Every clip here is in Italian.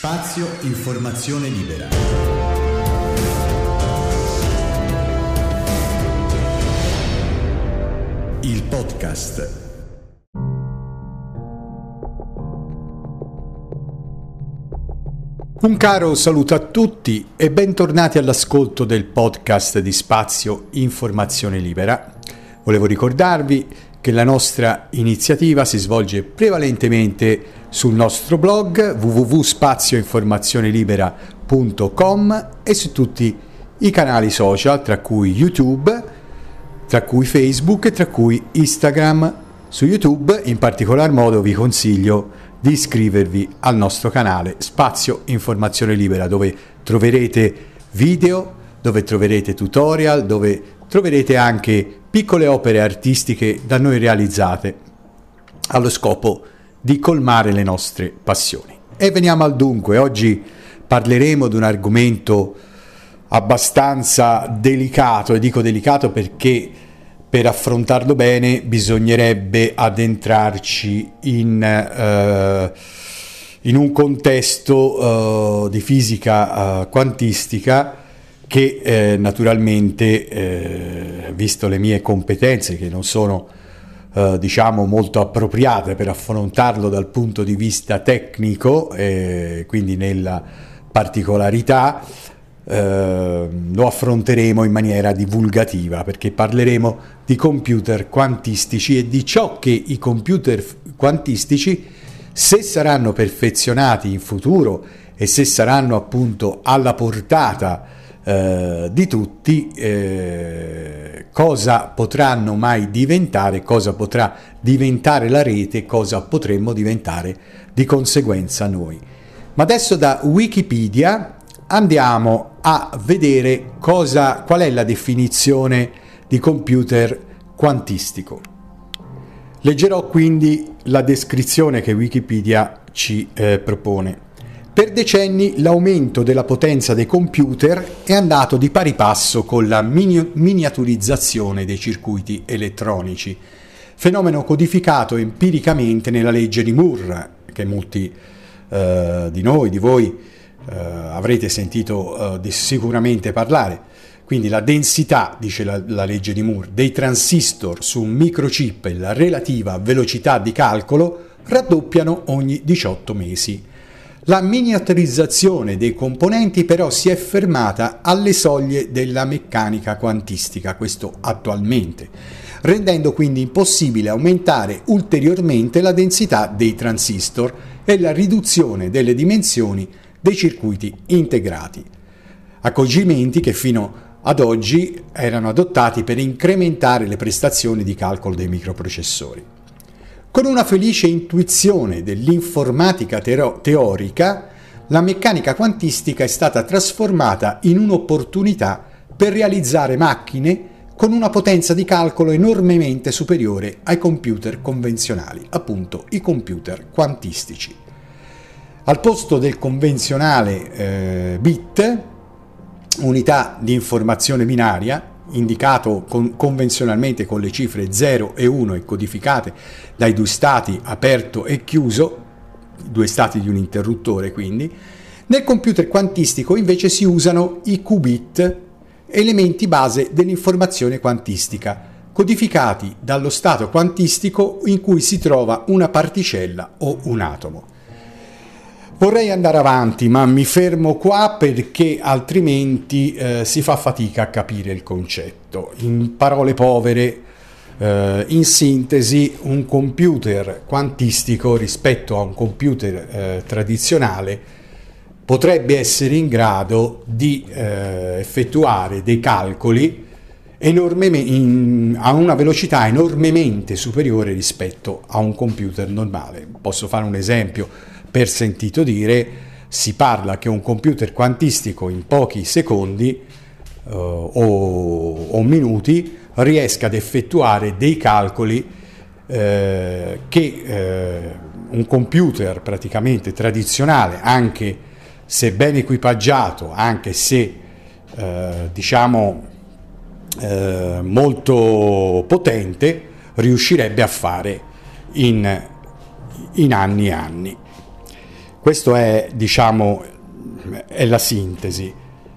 Spazio Informazione Libera. Il podcast. Un caro saluto a tutti e bentornati all'ascolto del podcast di Spazio Informazione Libera. Volevo ricordarvi che la nostra iniziativa si svolge prevalentemente sul nostro blog www.spazioinformazionelibera.com e su tutti i canali social, tra cui YouTube, tra cui Facebook e tra cui Instagram. Su YouTube in particolar modo vi consiglio di iscrivervi al nostro canale Spazio Informazione Libera dove troverete video, dove troverete tutorial, dove troverete anche piccole opere artistiche da noi realizzate allo scopo di colmare le nostre passioni. E veniamo al dunque, oggi parleremo di un argomento abbastanza delicato, e dico delicato perché per affrontarlo bene bisognerebbe addentrarci in, eh, in un contesto eh, di fisica eh, quantistica che eh, naturalmente, eh, visto le mie competenze che non sono eh, diciamo molto appropriate per affrontarlo dal punto di vista tecnico, quindi nella particolarità, eh, lo affronteremo in maniera divulgativa perché parleremo di computer quantistici e di ciò che i computer quantistici, se saranno perfezionati in futuro e se saranno appunto alla portata eh, di tutti eh, cosa potranno mai diventare, cosa potrà diventare la rete, cosa potremmo diventare di conseguenza noi. Ma adesso da Wikipedia andiamo a vedere cosa, qual è la definizione di computer quantistico. Leggerò quindi la descrizione che Wikipedia ci eh, propone. Per decenni l'aumento della potenza dei computer è andato di pari passo con la mini- miniaturizzazione dei circuiti elettronici, fenomeno codificato empiricamente nella legge di Moore, che molti eh, di noi, di voi, eh, avrete sentito eh, di sicuramente parlare. Quindi la densità, dice la, la, legge di Moore, dei transistor su un microchip e la relativa velocità di calcolo raddoppiano ogni 18 mesi. La miniaturizzazione dei componenti però si è fermata alle soglie della meccanica quantistica, questo attualmente, rendendo quindi impossibile aumentare ulteriormente la densità dei transistor e la riduzione delle dimensioni dei circuiti integrati. Accorgimenti che fino ad oggi erano adottati per incrementare le prestazioni di calcolo dei microprocessori. Con una felice intuizione dell'informatica tero- teorica, la meccanica quantistica è stata trasformata in un'opportunità per realizzare macchine con una potenza di calcolo enormemente superiore ai computer convenzionali, appunto i computer quantistici. Al posto del convenzionale eh, bit, unità di informazione binaria, indicato con, convenzionalmente con le cifre 0 e 1 e codificate dai due stati aperto e chiuso, due stati di un interruttore quindi, nel computer quantistico invece si usano i qubit, elementi base dell'informazione quantistica, codificati dallo stato quantistico in cui si trova una particella o un atomo. Vorrei andare avanti, ma mi fermo qua perché altrimenti eh, si fa fatica a capire il concetto. In parole povere, eh, in sintesi, un computer quantistico rispetto a un computer eh, tradizionale potrebbe essere in grado di eh, effettuare dei calcoli in, a una velocità enormemente superiore rispetto a un computer normale. Posso fare un esempio per sentito dire, si parla che un computer quantistico in pochi secondi uh, o, o, minuti riesca ad effettuare dei calcoli eh, che eh, un computer praticamente tradizionale, anche se ben equipaggiato, anche se eh, diciamo eh, molto potente, riuscirebbe a fare in, in anni e anni. Questo è, diciamo, è la sintesi.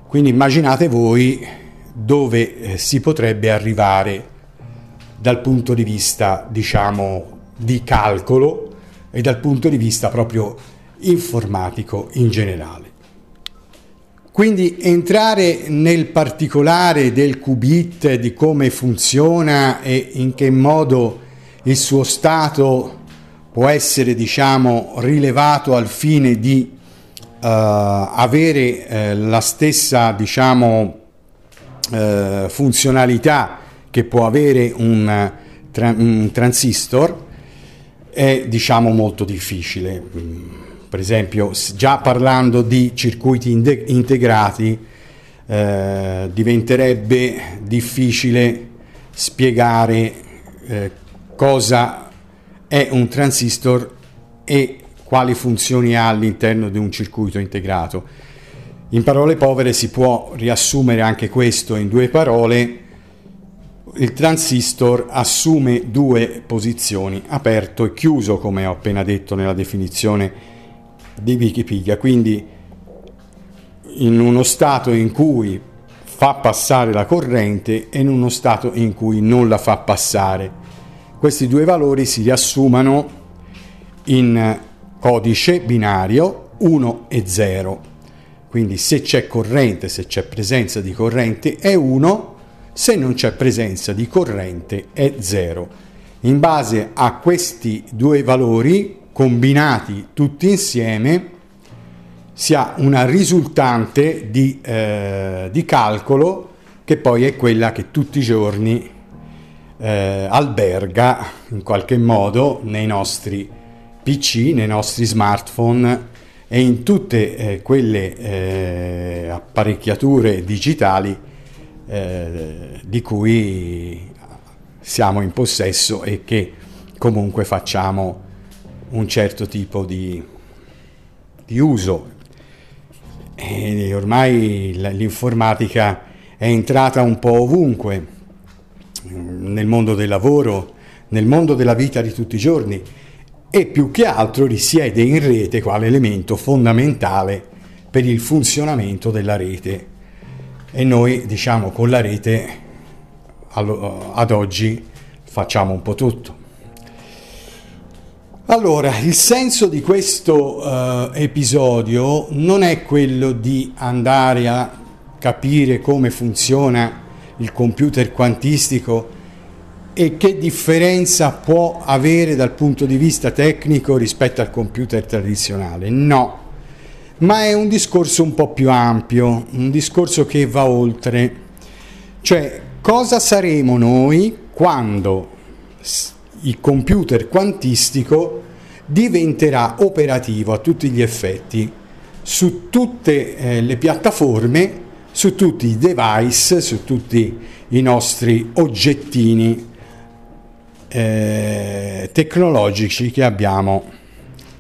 Quindi immaginate voi dove eh, si potrebbe arrivare dal punto di vista, diciamo, di calcolo e dal punto di vista proprio informatico in generale. Quindi entrare nel particolare del qubit, di come funziona e in che modo il suo stato può essere diciamo rilevato al fine di uh, avere uh, la stessa diciamo uh, funzionalità che può avere un, tra- un transistor è diciamo molto difficile. Per esempio, già parlando di circuiti integrati, eh, diventerebbe difficile spiegare eh, cosa è un transistor e quali funzioni ha all'interno di un circuito integrato. In parole povere si può riassumere anche questo in due parole il transistor assume due posizioni, aperto e chiuso, come ho appena detto nella definizione di Wikipedia. Quindi in uno stato in cui fa passare la corrente e in uno stato in cui non la fa passare. Questi due valori si riassumano in codice binario 1 e 0. Quindi se c'è corrente, se c'è presenza di corrente è 1 se non c'è presenza di corrente è 0. In base a questi due valori combinati tutti insieme si ha una risultante di, eh, di calcolo che poi è quella che tutti i giorni eh, alberga in qualche modo nei nostri PC, nei nostri smartphone e in tutte eh, quelle eh, apparecchiature digitali eh, di cui siamo in possesso e che comunque facciamo un certo tipo di, di uso. E ormai l'informatica è entrata un po' ovunque, nel mondo del lavoro, nel mondo della vita di tutti i giorni e più che altro risiede in rete quale elemento fondamentale per il funzionamento della rete e noi diciamo con la rete ad oggi facciamo un po' tutto. Allora, il senso di questo uh, episodio non è quello di andare a capire come funziona il computer quantistico e che differenza può avere dal punto di vista tecnico rispetto al computer tradizionale. No, ma è un discorso un po' più ampio, un discorso che va oltre. Cioè, cosa saremo noi quando il computer quantistico diventerà operativo a tutti gli effetti su tutte eh, le piattaforme, su tutti i device, su tutti i nostri oggettini eh, tecnologici che abbiamo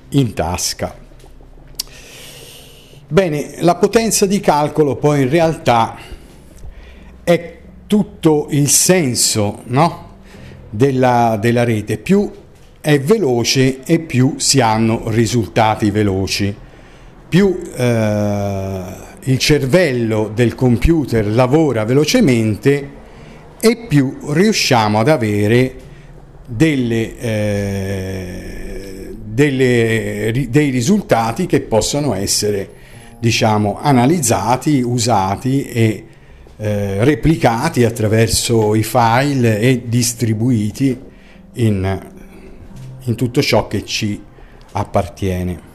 in tasca. Bene, la potenza di calcolo poi in realtà è tutto il senso no? della, della rete, più è veloce e più si hanno risultati veloci, più eh, il cervello del computer lavora velocemente e più riusciamo ad avere delle, eh, delle, dei risultati che possono essere diciamo, analizzati, usati e eh, replicati attraverso i file e distribuiti in, in tutto ciò che ci appartiene.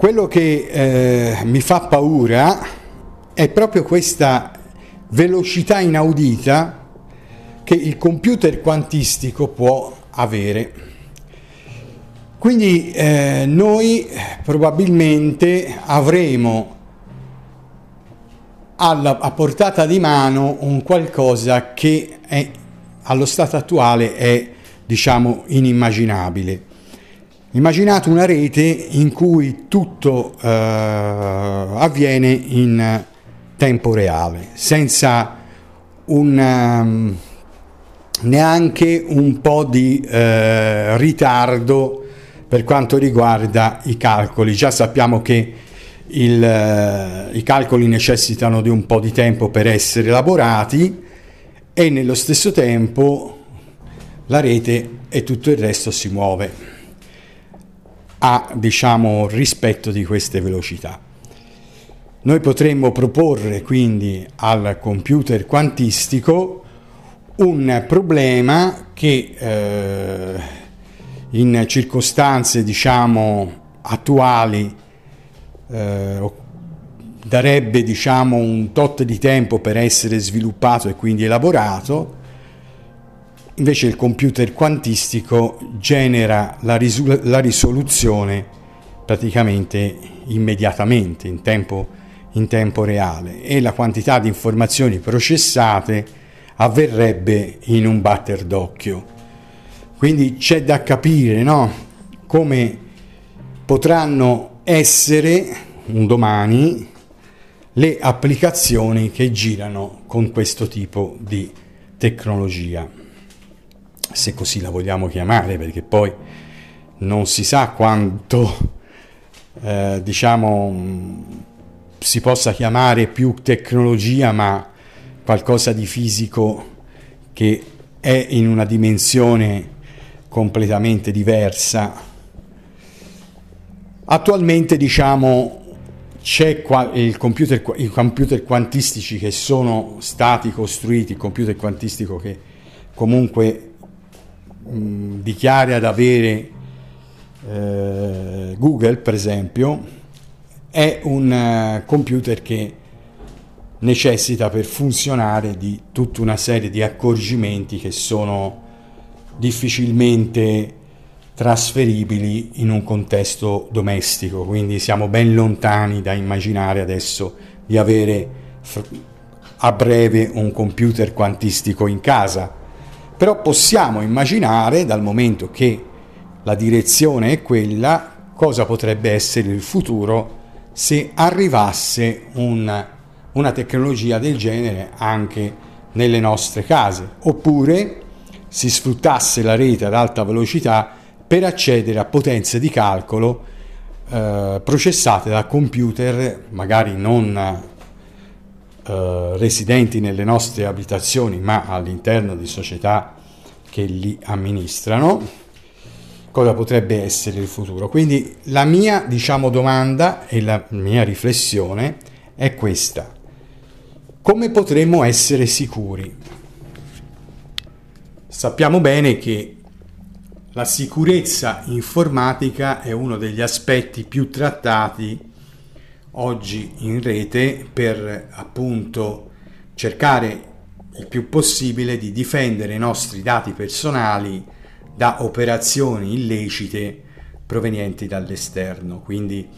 Quello che eh, mi fa paura è proprio questa velocità inaudita che il computer quantistico può avere. Quindi eh, noi probabilmente avremo alla, a portata di mano un qualcosa che è, allo stato attuale è diciamo inimmaginabile. Immaginate una rete in cui tutto eh, avviene in tempo reale, senza un, um, neanche un po' di eh, ritardo per quanto riguarda i calcoli. Già sappiamo che il, eh, i calcoli necessitano di un po' di tempo per essere elaborati e nello stesso tempo la rete e tutto il resto si muove a diciamo rispetto di queste velocità. Noi potremmo proporre quindi al computer quantistico un problema che eh, in circostanze diciamo attuali eh, darebbe diciamo un tot di tempo per essere sviluppato e quindi elaborato invece il computer quantistico genera la, risol- la risoluzione praticamente immediatamente in tempo, in tempo reale e la quantità di informazioni processate avverrebbe in un batter d'occhio quindi c'è da capire no? come potranno essere un domani le applicazioni che girano con questo tipo di tecnologia, se così la vogliamo chiamare, perché poi non si sa quanto eh, diciamo si possa chiamare più tecnologia, ma qualcosa di fisico che è in una dimensione completamente diversa. Attualmente diciamo c'è qua, computer, i computer quantistici che sono stati costruiti, il computer quantistico che comunque mh, dichiara di avere eh, Google per esempio, è un uh, computer che necessita per funzionare di tutta una serie di accorgimenti che sono difficilmente trasferibili in un contesto domestico, quindi siamo ben lontani da immaginare adesso di avere a breve un computer quantistico in casa, però possiamo immaginare dal momento che la direzione è quella, cosa potrebbe essere il futuro se arrivasse un, una tecnologia del genere anche nelle nostre case, oppure si sfruttasse la rete ad alta velocità per accedere a potenze di calcolo eh, processate da computer magari non eh, residenti nelle nostre abitazioni ma all'interno di società che li amministrano cosa potrebbe essere il futuro? Quindi la mia diciamo domanda e la mia riflessione è questa. Come potremmo essere sicuri? Sappiamo bene che la sicurezza informatica è uno degli aspetti più trattati oggi in rete per appunto cercare il più possibile di difendere i nostri dati personali da operazioni illecite provenienti dall'esterno. Quindi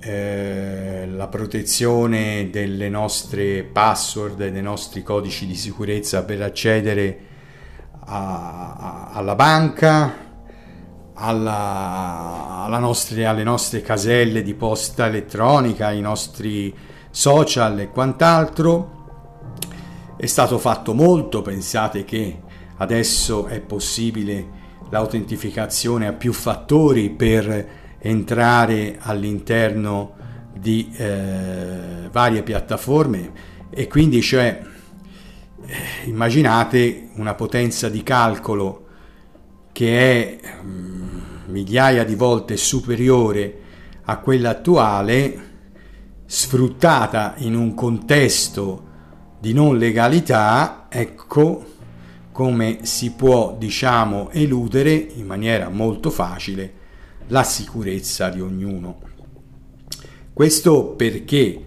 eh, la protezione delle nostre password, dei nostri codici di sicurezza per accedere a, a, alla banca, alla, alla nostre, alle nostre caselle di posta elettronica, ai nostri social e quant'altro. È stato fatto molto, pensate che adesso è possibile l'autentificazione a più fattori per entrare all'interno di eh, varie piattaforme e quindi cioè immaginate una potenza di calcolo che è mm, migliaia di volte superiore a quella attuale, sfruttata in un contesto di non legalità, ecco come si può, diciamo, eludere in maniera molto facile la sicurezza di ognuno. Questo perché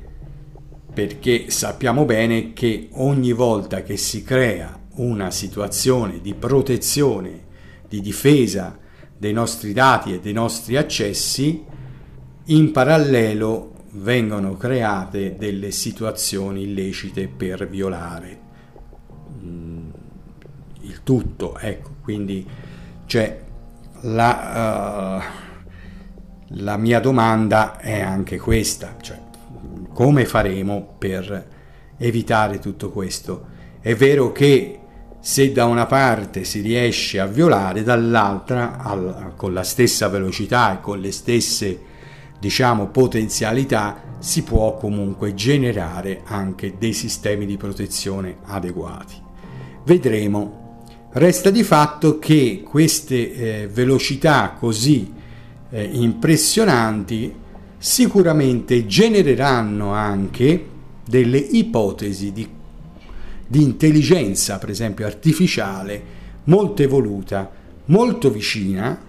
perché sappiamo bene che ogni volta che si crea una situazione di protezione, di difesa dei nostri dati e dei nostri accessi, in parallelo vengono create delle situazioni illecite per violare mm, il tutto. Ecco, quindi cioè, la, uh, la mia domanda è anche questa, cioè, come faremo per evitare tutto questo. È vero che se da una parte si riesce a violare, dall'altra al, con la stessa velocità e con le stesse diciamo potenzialità si può comunque generare anche dei sistemi di protezione adeguati. Vedremo. Resta di fatto che queste eh, velocità così eh, impressionanti sicuramente genereranno anche delle ipotesi di, di intelligenza, per esempio artificiale, molto evoluta, molto vicina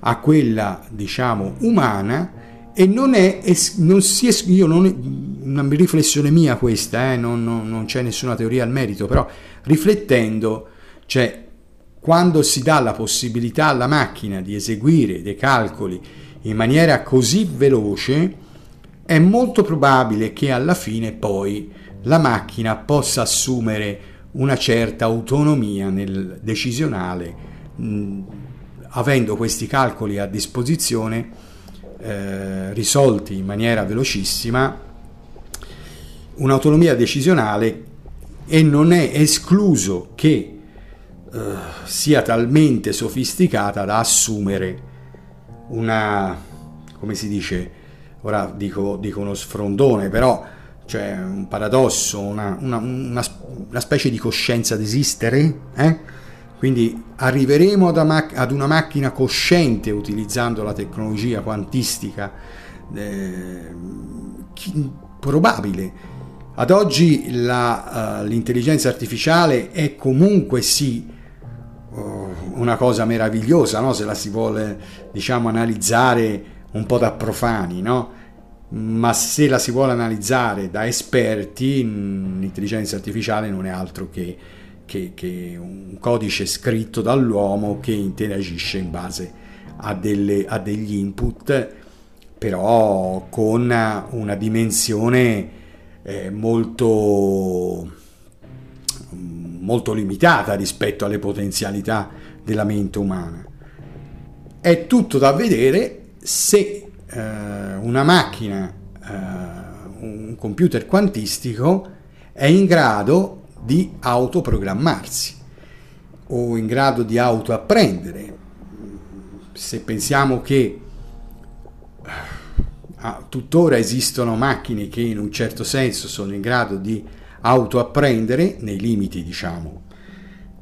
a quella, diciamo, umana e non è, non si è, io non, una riflessione mia questa, eh, non, non, non, c'è nessuna teoria al merito, però riflettendo, cioè quando si dà la possibilità alla macchina di eseguire dei calcoli in maniera così veloce, è molto probabile che alla fine poi la macchina possa assumere una certa autonomia nel decisionale, mh, avendo questi calcoli a disposizione eh, risolti in maniera velocissima, un'autonomia decisionale e non è escluso che eh, sia talmente sofisticata da assumere una, come si dice, ora dico, dico uno sfrondone, però cioè un paradosso, una, una, una, una specie di coscienza d'esistere, eh? Quindi arriveremo ad una macchina cosciente utilizzando la tecnologia quantistica, eh, probabile. Ad oggi la, uh, l'intelligenza artificiale è comunque sì uh, una cosa meravigliosa, no? se la si vuole diciamo, analizzare un po' da profani, no? Ma se la si vuole analizzare da esperti, l'intelligenza artificiale non è altro che che, che un codice scritto dall'uomo che interagisce in base a, delle, a degli input, però con una dimensione eh, molto, molto limitata rispetto alle potenzialità della mente umana. È tutto da vedere se eh, una macchina, eh, un computer quantistico, è in grado di autoprogrammarsi o in grado di autoapprendere. Se pensiamo che ah, tuttora esistono macchine che in un certo senso sono in grado di autoapprendere nei limiti, diciamo,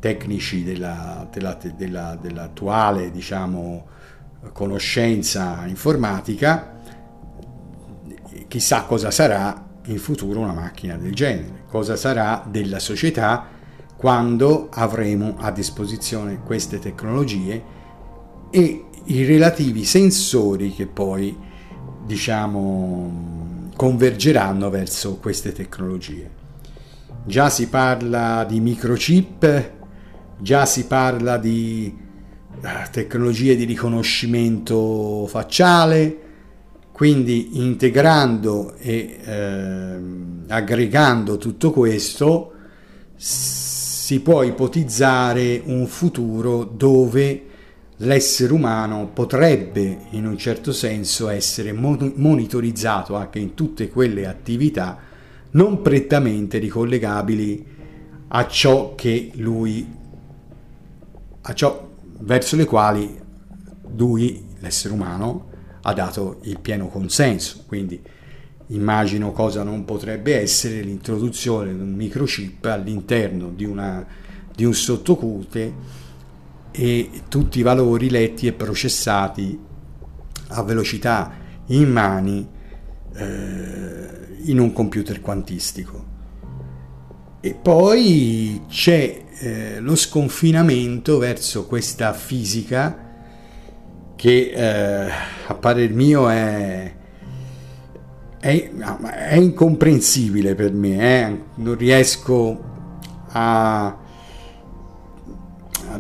tecnici della, della, della, dell'attuale, diciamo, conoscenza informatica, chissà cosa sarà in futuro una macchina del genere, cosa sarà della società quando avremo a disposizione queste tecnologie e i relativi sensori che poi diciamo convergeranno verso queste tecnologie. Già si parla di microchip, già si parla di tecnologie di riconoscimento facciale, quindi integrando e eh, aggregando tutto questo si può ipotizzare un futuro dove l'essere umano potrebbe in un certo senso essere monitorizzato anche in tutte quelle attività non prettamente ricollegabili a ciò che lui a ciò verso le quali lui l'essere umano ha dato il pieno consenso. Quindi immagino cosa non potrebbe essere l'introduzione di un microchip all'interno di, una, di un sottocute e tutti i valori letti e processati a velocità immani eh, in un computer quantistico. E poi c'è eh, lo sconfinamento verso questa fisica che eh, a parer mio è, è, è, incomprensibile per me, eh? non riesco a, a,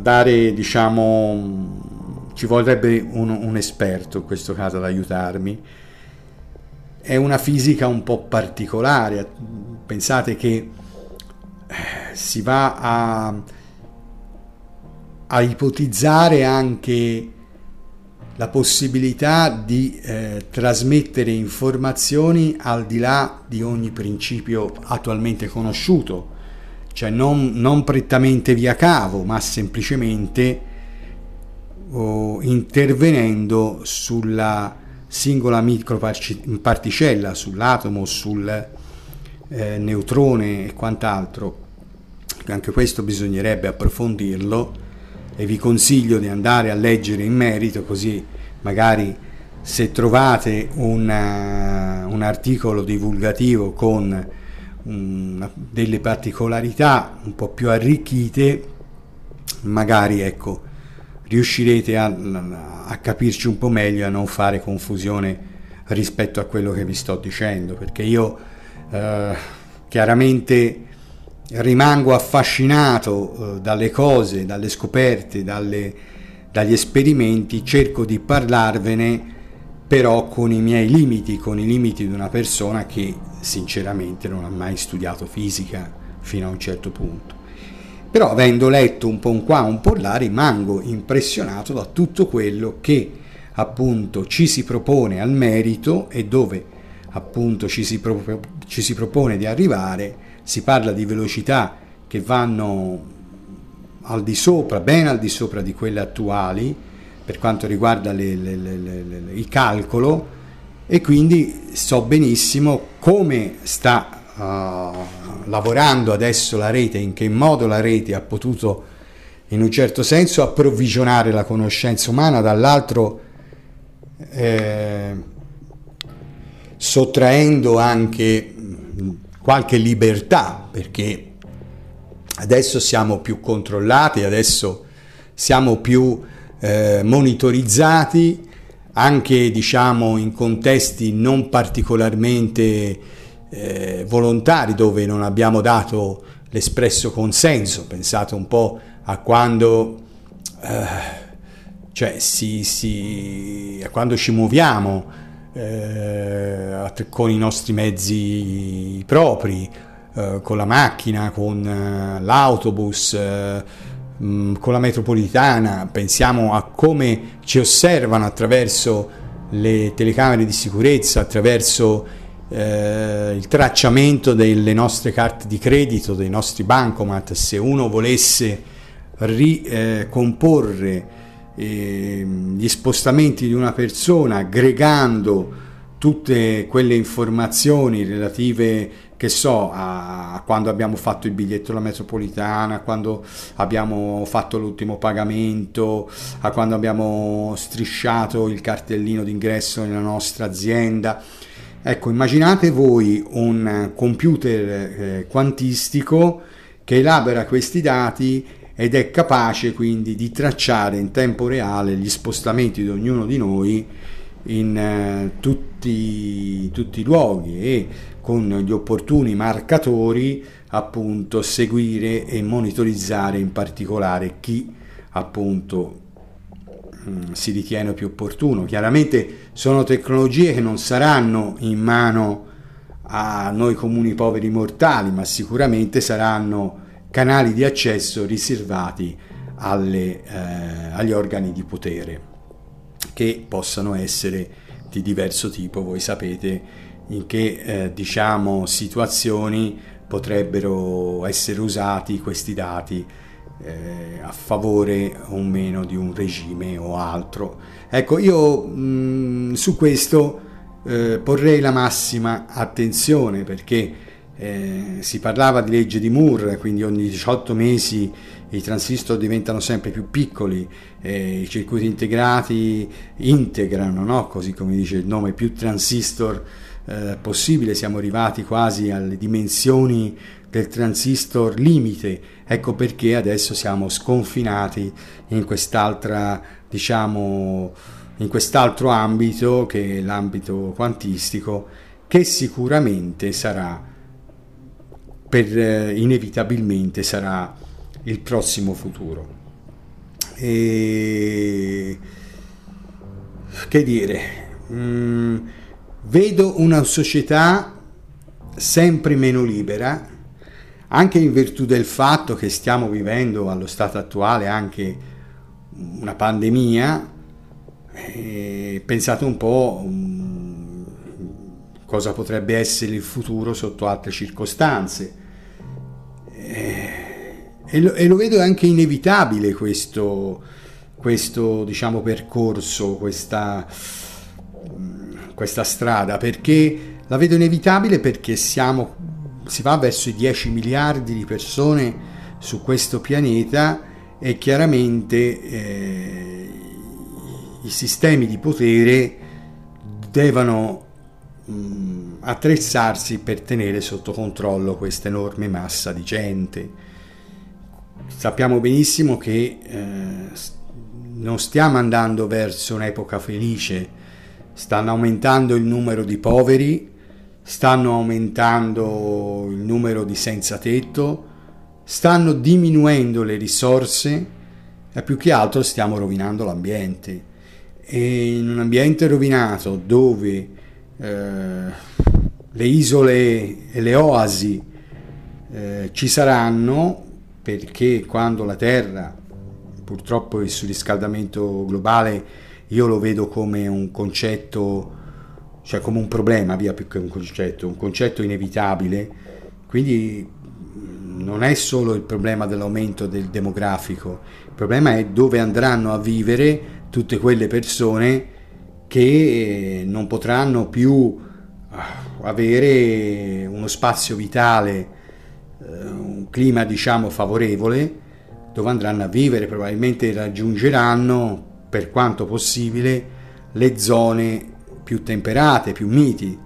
dare, diciamo, ci vorrebbe un, un esperto in questo caso ad aiutarmi. È una fisica un po' particolare, pensate che si va a, a ipotizzare anche la possibilità di eh, trasmettere informazioni al di là di ogni principio attualmente conosciuto, cioè non, non prettamente via cavo, ma semplicemente oh, intervenendo sulla singola microparticella, sull'atomo, sul eh, neutrone e quant'altro. Anche questo bisognerebbe approfondirlo e vi consiglio di andare a leggere in merito così magari se trovate una, un articolo divulgativo con um, delle particolarità un po' più arricchite, magari ecco, riuscirete a, a capirci un po' meglio e a non fare confusione rispetto a quello che vi sto dicendo, perché io eh, chiaramente rimango affascinato eh, dalle cose, dalle scoperte, dalle, dagli esperimenti, cerco di parlarvene però con i miei limiti, con i limiti di una persona che sinceramente non ha mai studiato fisica fino a un certo punto. Però avendo letto un po' un qua, un po' là, rimango impressionato da tutto quello che appunto ci si propone al merito e dove appunto ci si, pro- ci si propone di arrivare, si parla di velocità che vanno al di sopra, ben al di sopra di quelle attuali, per quanto riguarda le, le, le, il calcolo e quindi so benissimo come sta uh, lavorando adesso la rete, in che modo la rete ha potuto in un certo senso approvvigionare la conoscenza umana, dall'altro eh, sottraendo anche qualche libertà, perché adesso siamo più controllati, adesso siamo più eh, monitorizzati anche diciamo in contesti non particolarmente eh, volontari dove non abbiamo dato l'espresso consenso. Pensate un po' a quando eh, cioè si, si, a quando ci muoviamo eh, con i nostri mezzi propri eh, con la macchina con eh, l'autobus Mm, con la metropolitana, pensiamo a come ci osservano attraverso le telecamere di sicurezza, attraverso eh, il tracciamento delle nostre carte di credito, dei nostri bancomat, se uno volesse ricomporre eh, gli spostamenti di una persona aggregando tutte quelle informazioni relative che so, a, a, quando abbiamo fatto il biglietto alla metropolitana, quando abbiamo fatto l'ultimo pagamento, a quando abbiamo strisciato il cartellino d'ingresso nella nostra azienda. Ecco, immaginate voi un computer eh, quantistico che elabora questi dati ed è capace quindi di tracciare in tempo reale gli spostamenti di ognuno di noi in eh, tutti, tutti i luoghi e con gli opportuni marcatori appunto seguire e monitorizzare in particolare chi appunto mm, si ritiene più opportuno. Chiaramente sono tecnologie che non saranno in mano a noi comuni poveri mortali, ma sicuramente saranno canali di accesso riservati alle, eh, agli organi di potere che possano essere di diverso tipo, voi sapete in che eh, diciamo, situazioni potrebbero essere usati questi dati eh, a favore o meno di un regime o altro. Ecco, io mh, su questo eh, porrei la massima attenzione perché eh, si parlava di legge di Moore, quindi ogni 18 mesi i transistor diventano sempre più piccoli, eh, i circuiti integrati integrano, no? così come dice il nome, più transistor eh, possibile, siamo arrivati quasi alle dimensioni del transistor limite, ecco perché adesso siamo sconfinati in quest'altra, diciamo, in quest'altro ambito che è l'ambito quantistico, che sicuramente sarà, per, eh, inevitabilmente sarà il prossimo futuro. E che dire, mm, vedo una società sempre meno libera, anche in virtù del fatto che stiamo vivendo allo stato attuale anche una pandemia. E pensate un po' um, cosa potrebbe essere il futuro sotto altre circostanze. E e lo, e lo vedo anche inevitabile questo, questo diciamo, percorso, questa, questa strada, perché la vedo inevitabile perché siamo, si va verso i 10 miliardi di persone su questo pianeta e chiaramente eh, i sistemi di potere devono mh, attrezzarsi per tenere sotto controllo questa enorme massa di gente. Sappiamo benissimo che eh, non stiamo andando verso un'epoca felice, stanno aumentando il numero di poveri, stanno aumentando il numero di senza tetto, stanno diminuendo le risorse e più che altro stiamo rovinando l'ambiente. E in un ambiente rovinato dove le isole e le oasi eh, ci saranno perché quando la Terra, purtroppo il surriscaldamento globale, io lo vedo come un concetto, cioè come un problema, via più che un concetto, un concetto inevitabile, quindi non è solo il problema dell'aumento del demografico, il problema è dove andranno a vivere tutte quelle persone che non potranno più ah, avere uno spazio vitale, eh, un clima diciamo favorevole, dove andranno a vivere, probabilmente raggiungeranno per quanto possibile le zone più temperate, più miti.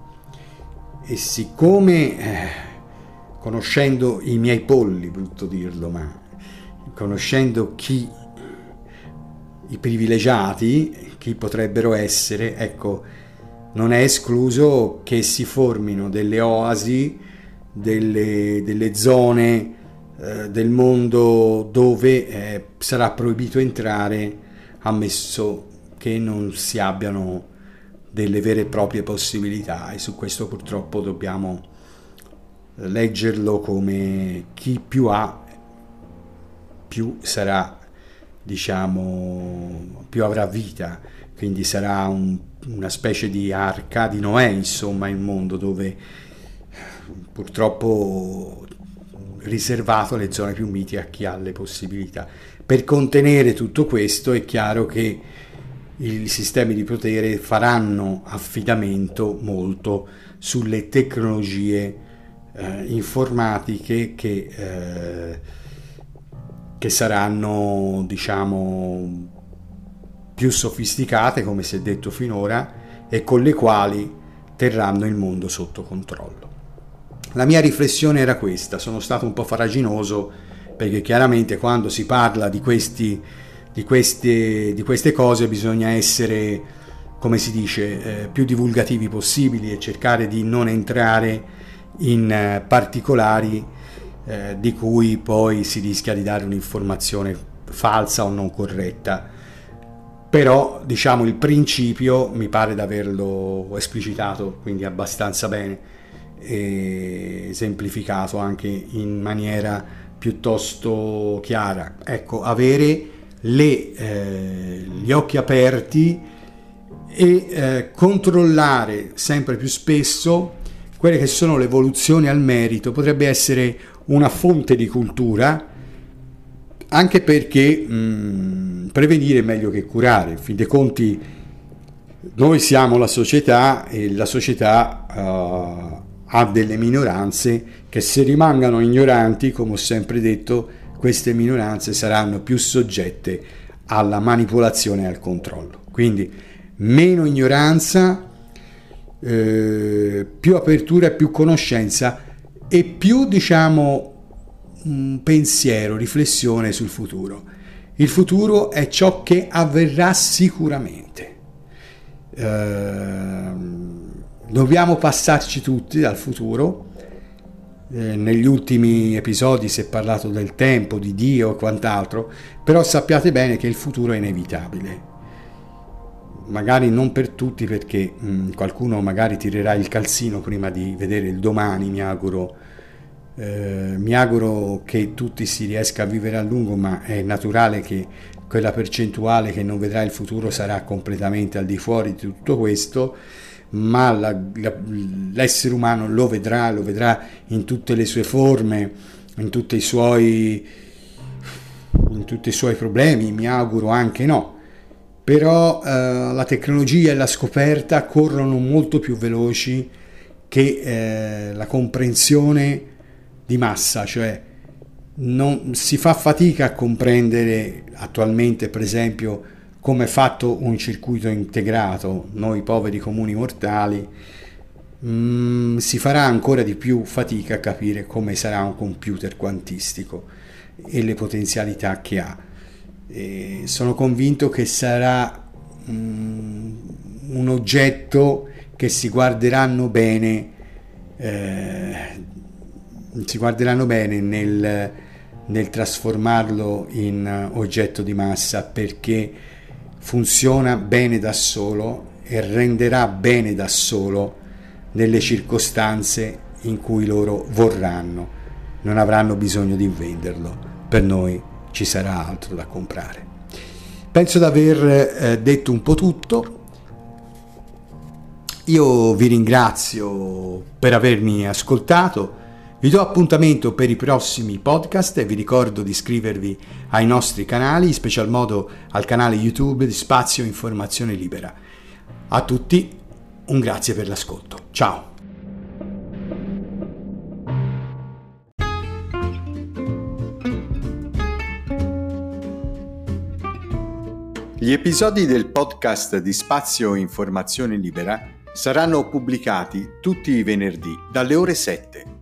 E siccome eh, conoscendo i miei polli, brutto dirlo, ma conoscendo chi i privilegiati, chi potrebbero essere, ecco, non è escluso che si formino delle oasi, delle, delle zone eh, del mondo dove eh, sarà proibito entrare, ammesso che non si abbiano delle vere e proprie possibilità. E su questo purtroppo dobbiamo leggerlo come chi più ha più sarà diciamo più avrà vita quindi sarà un, una specie di arca di Noè insomma il mondo dove purtroppo riservato alle zone più miti a chi ha le possibilità. Per contenere tutto questo è chiaro che i sistemi di potere faranno affidamento molto sulle tecnologie eh, informatiche che, eh, che saranno diciamo più sofisticate come si è detto finora e con le quali terranno il mondo sotto controllo. La mia riflessione era questa, sono stato un po' faraginoso perché chiaramente quando si parla di, questi, di, queste, di queste cose bisogna essere, come si dice, eh, più divulgativi possibili e cercare di non entrare in eh, particolari eh, di cui poi si rischia di dare un'informazione falsa o non corretta. Però diciamo il principio mi pare di averlo esplicitato quindi abbastanza bene e esemplificato anche in maniera piuttosto chiara. Ecco, avere le, eh, gli occhi aperti e eh, controllare sempre più spesso quelle che sono le evoluzioni al merito potrebbe essere una fonte di cultura anche perché mh, prevenire è meglio che curare. In fin dei conti noi siamo la società e la società uh, ha delle minoranze che se rimangano ignoranti, come ho sempre detto, queste minoranze saranno più soggette alla manipolazione e al controllo. Quindi meno ignoranza, eh, più apertura e più conoscenza e più diciamo un pensiero, riflessione sul futuro. Il futuro è ciò che avverrà sicuramente. Eh, dobbiamo passarci tutti dal futuro. Eh, negli ultimi episodi si è parlato del tempo, di Dio e quant'altro, però sappiate bene che il futuro è inevitabile magari non per tutti perché mh, qualcuno magari tirerà il calzino prima di vedere il domani, mi auguro. Eh, mi auguro che tutti si riesca a vivere a lungo, ma è naturale che quella percentuale che non vedrà il futuro sarà completamente al di fuori di tutto questo, ma la, la, l'essere umano lo vedrà, lo vedrà in tutte le sue forme, in tutti i suoi con tutti i suoi problemi, mi auguro anche no, però eh, la tecnologia e la scoperta corrono molto più veloci che eh, la comprensione di massa, cioè non, si fa fatica a comprendere attualmente, per esempio, come è fatto un circuito integrato, noi poveri comuni mortali, mm, si farà ancora di più fatica a capire come sarà un computer quantistico e le potenzialità che ha. E sono convinto che sarà mm, un oggetto che si guarderanno bene, eh, si guarderanno bene nel, nel trasformarlo in oggetto di massa perché funziona bene da solo e renderà bene da solo nelle circostanze in cui loro vorranno. Non avranno bisogno di venderlo. Per noi ci sarà altro da comprare. Penso di aver eh, detto un po' tutto. Io vi ringrazio per avermi ascoltato. Vi do appuntamento per i prossimi podcast e vi ricordo di iscrivervi ai nostri canali, in special modo al canale YouTube di Spazio Informazione Libera. A tutti un grazie per l'ascolto. Ciao! Gli episodi del podcast di Spazio Informazione Libera saranno pubblicati tutti i venerdì dalle ore 7.